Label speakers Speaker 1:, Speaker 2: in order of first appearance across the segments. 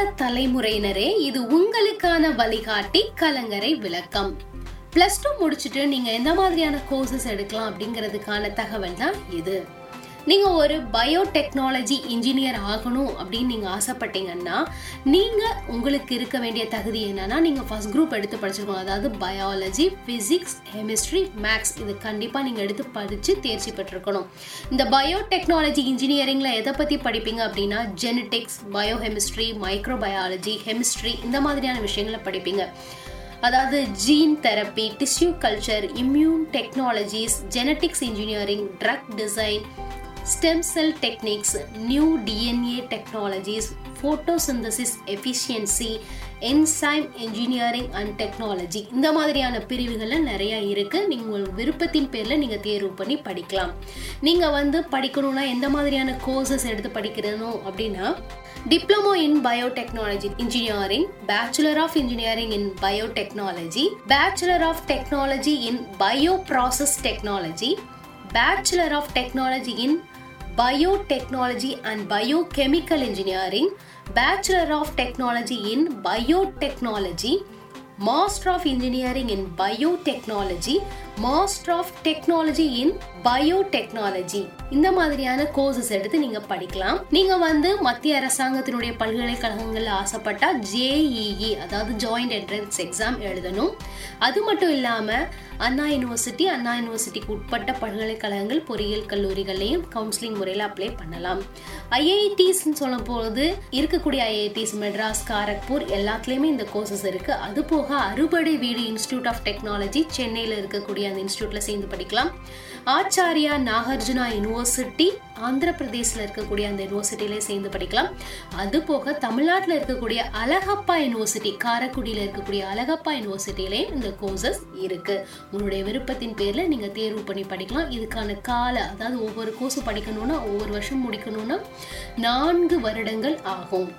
Speaker 1: எதிர்கால தலைமுறையினரே இது உங்களுக்கான வழிகாட்டி கலங்கரை விளக்கம். பிளஸ் டூ முடிச்சுட்டு நீங்க எந்த மாதிரியான கோர்சஸ் எடுக்கலாம் அப்படிங்கிறதுக்கான தகவல் தான் இது. நீங்கள் ஒரு பயோடெக்னாலஜி இன்ஜினியர் ஆகணும் அப்படின்னு நீங்கள் ஆசைப்பட்டீங்கன்னா நீங்கள் உங்களுக்கு இருக்க வேண்டிய தகுதி என்னென்னா நீங்கள் ஃபர்ஸ்ட் குரூப் எடுத்து படிச்சிருக்கோம் அதாவது பயாலஜி ஃபிசிக்ஸ் கெமிஸ்ட்ரி மேக்ஸ் இது கண்டிப்பாக நீங்கள் எடுத்து படித்து தேர்ச்சி பெற்றிருக்கணும். இந்த பயோடெக்னாலஜி இன்ஜினியரிங்கில் எதை பற்றி படிப்பீங்க அப்படின்னா ஜெனட்டிக்ஸ் பயோகெமிஸ்ட்ரி மைக்ரோபயாலஜி கெமிஸ்ட்ரி இந்த மாதிரியான விஷயங்களை படிப்பீங்க. அதாவது gene therapy tissue culture immune technologies genetics engineering drug design stem cell techniques new DNA technologies photosynthesis efficiency enzyme engineering and technology இந்த மாதிரியான பிரிவுகளில் நிறைய இருக்குது நீங்கள் உங்கள் விருப்பத்தின் பேரில் நீங்கள் தேர்வு பண்ணி படிக்கலாம். நீங்கள் வந்து படிக்கணும்னா எந்த மாதிரியான கோர்சஸ் எடுத்து படிக்கணும் அப்படின்னா diploma in biotechnology engineering bachelor of engineering in biotechnology bachelor of technology in bio process technology bachelor of technology in biotechnology and biochemical engineering bachelor of technology in biotechnology master of engineering in biotechnology master of technology in biotechnology இந்த மாதிரியான courses எடுத்து நீங்க படிக்கலாம். நீங்க வந்து மத்திய அரசாங்கத்தினுடைய பல்கலைக்கழகங்கள்ல ஆசைப்பட்டா ஜேஇஇ அதாவது ஜாயிண்ட் என்ட்ரன்ஸ் எக்ஸாம் எழுதணும். அது மட்டும் இல்லாம அண்ணா யூனிவர்சிட்டி அண்ணா யூனிவர்சிட்டிக்கு உட்பட்ட பல்கலைக்கழகங்கள் பொறியியல் கல்லூரிகள்லையும் கவுன்சிலிங் முறையில் அப்ளை பண்ணலாம். ஐஐடிஸ்ன்னு சொல்லும் போது இருக்கக்கூடிய ஐஐடிஸ் மெட்ராஸ் காரக்பூர் எல்லாத்துலேயுமே இந்த கோர்சஸ் இருக்கு. அது போக அறுபடை வீடு இன்ஸ்டியூட் ஆஃப் டெக்னாலஜி சென்னையில் இருக்கக்கூடிய அந்த இன்ஸ்டியூட்டில் சேர்ந்து படிக்கலாம். ஆச்சாரியா நாகார்ஜுனா யூனிவர்சிட்டி ஆந்திர பிரதேசில் இருக்கக்கூடிய அந்த யூனிவர்சிட்டியிலே சேர்ந்து படிக்கலாம். அது போக தமிழ்நாட்டில் இருக்கக்கூடிய அழகப்பா யூனிவர்சிட்டி காரைக்குடியில் இருக்கக்கூடிய அழகப்பா யூனிவர்சிட்டியிலே இந்த கோர்சஸ் இருக்குது உங்களுடைய விருப்பத்தின் பேரில் நீங்கள் தேர்வு பண்ணி படிக்கலாம். இதுக்கான கால அதாவது ஒவ்வொரு கோர்ஸ் படிக்கணும்னா ஒவ்வொரு வருஷம் முடிக்கணும்னா நான்கு வருடங்கள் ஆகும்.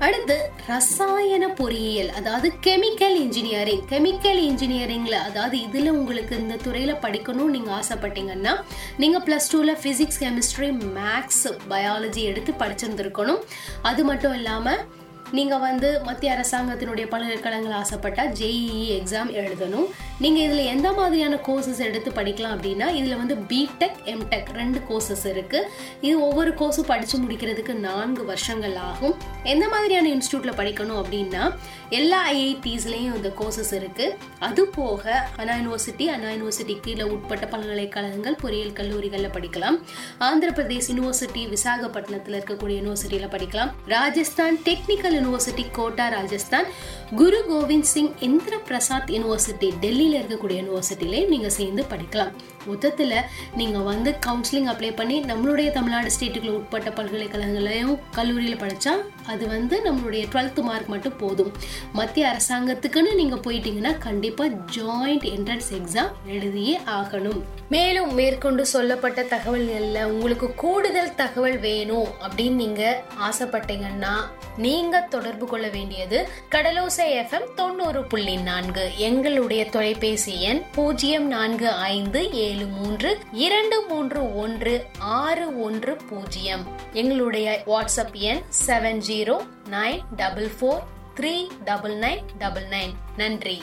Speaker 1: அடுத்து ரசாயன பொறியியல் அதாவது கெமிக்கல் இன்ஜினியரிங் கெமிக்கல் இன்ஜினியரிங்ல அதாவது இதுல உங்களுக்கு இந்த துறையில படிக்கணும்னு நீங்க ஆசைப்பட்டீங்கன்னா நீங்க பிளஸ் டூல பிசிக்ஸ் கெமிஸ்ட்ரி மேக்ஸ் பயாலஜி எடுத்து படிச்சிருந்துருக்கணும். அது மட்டும் இல்லாமல் நீங்கள் வந்து மத்திய அரசாங்கத்தினுடைய பல்கலைக்கழகங்கள் ஆசைப்பட்டால் ஜேஇஇ எக்ஸாம் எழுதணும். நீங்கள் இதில் எந்த மாதிரியான கோர்சஸ் எடுத்து படிக்கலாம் அப்படின்னா இதில் வந்து பிடெக் எம்டெக் ரெண்டு கோர்சஸ் இருக்குது இது ஒவ்வொரு கோர்ஸும் படித்து முடிக்கிறதுக்கு நான்கு வருஷங்கள் ஆகும். எந்த மாதிரியான இன்ஸ்டியூட்டில் படிக்கணும் அப்படின்னா எல்லா ஐஐடிஸ்லேயும் இந்த கோர்சஸ் இருக்குது அது போக அண்ணா யூனிவர்சிட்டி அண்ணா யூனிவர்சிட்டி கீழே உட்பட்ட பல்கலைக்கழகங்கள் பொறியியல் கல்லூரிகளில் படிக்கலாம். ஆந்திர பிரதேஷ் யூனிவர்சிட்டி விசாகப்பட்டினத்தில் இருக்கக்கூடிய யூனிவர்சிட்டியில் படிக்கலாம். Rajasthan technical university Kota Rajasthan Guru Gobind Singh Indraprastha university டெல்லியில் இருக்கக்கூடிய யூனிவர்சிட்டிலையும் நீங்கள் சேர்ந்து படிக்கலாம். மொத்தத்தில் நீங்கள் வந்து கவுன்சிலிங் அப்ளை பண்ணி நம்மளுடைய தமிழ்நாடு ஸ்டேட்டுக்குள்ள உட்பட்ட பல்கலைக்கழகங்களையும் கல்லூரியில் படித்தா அது வந்து நம்மளுடைய டுவெல்த் மார்க் மட்டும் போதும். மத்திய அரசாங்கத்துக்குன்னு நீங்கள் போயிட்டீங்கன்னா கண்டிப்பாக ஜாயிண்ட் என்ட்ரன்ஸ் எக்ஸாம் எழுதியே ஆகணும். மேலும் மேற்கொண்டு சொல்லப்பட்ட தகவல்களில் உங்களுக்கு கூடுதல் தகவல் வேணும் அப்படின்னு நீங்கள் ஆசைப்பட்டீங்கன்னா நீங்கள் தொடர்பு கொள்ள வேண்டியது கடலோசை எஃப்எம் தொண்ணூறு புள்ளி நான்கு. எங்களுடைய தொலைபேசி எண் பூஜ்ஜியம் நான்கு ஐந்து ஏழு மூன்று இரண்டு மூன்று ஒன்று ஆறு ஒன்று பூஜ்ஜியம் எங்களுடைய வாட்ஸ்அப் எண் seven zero nine double four three double nine double nine. நன்றி.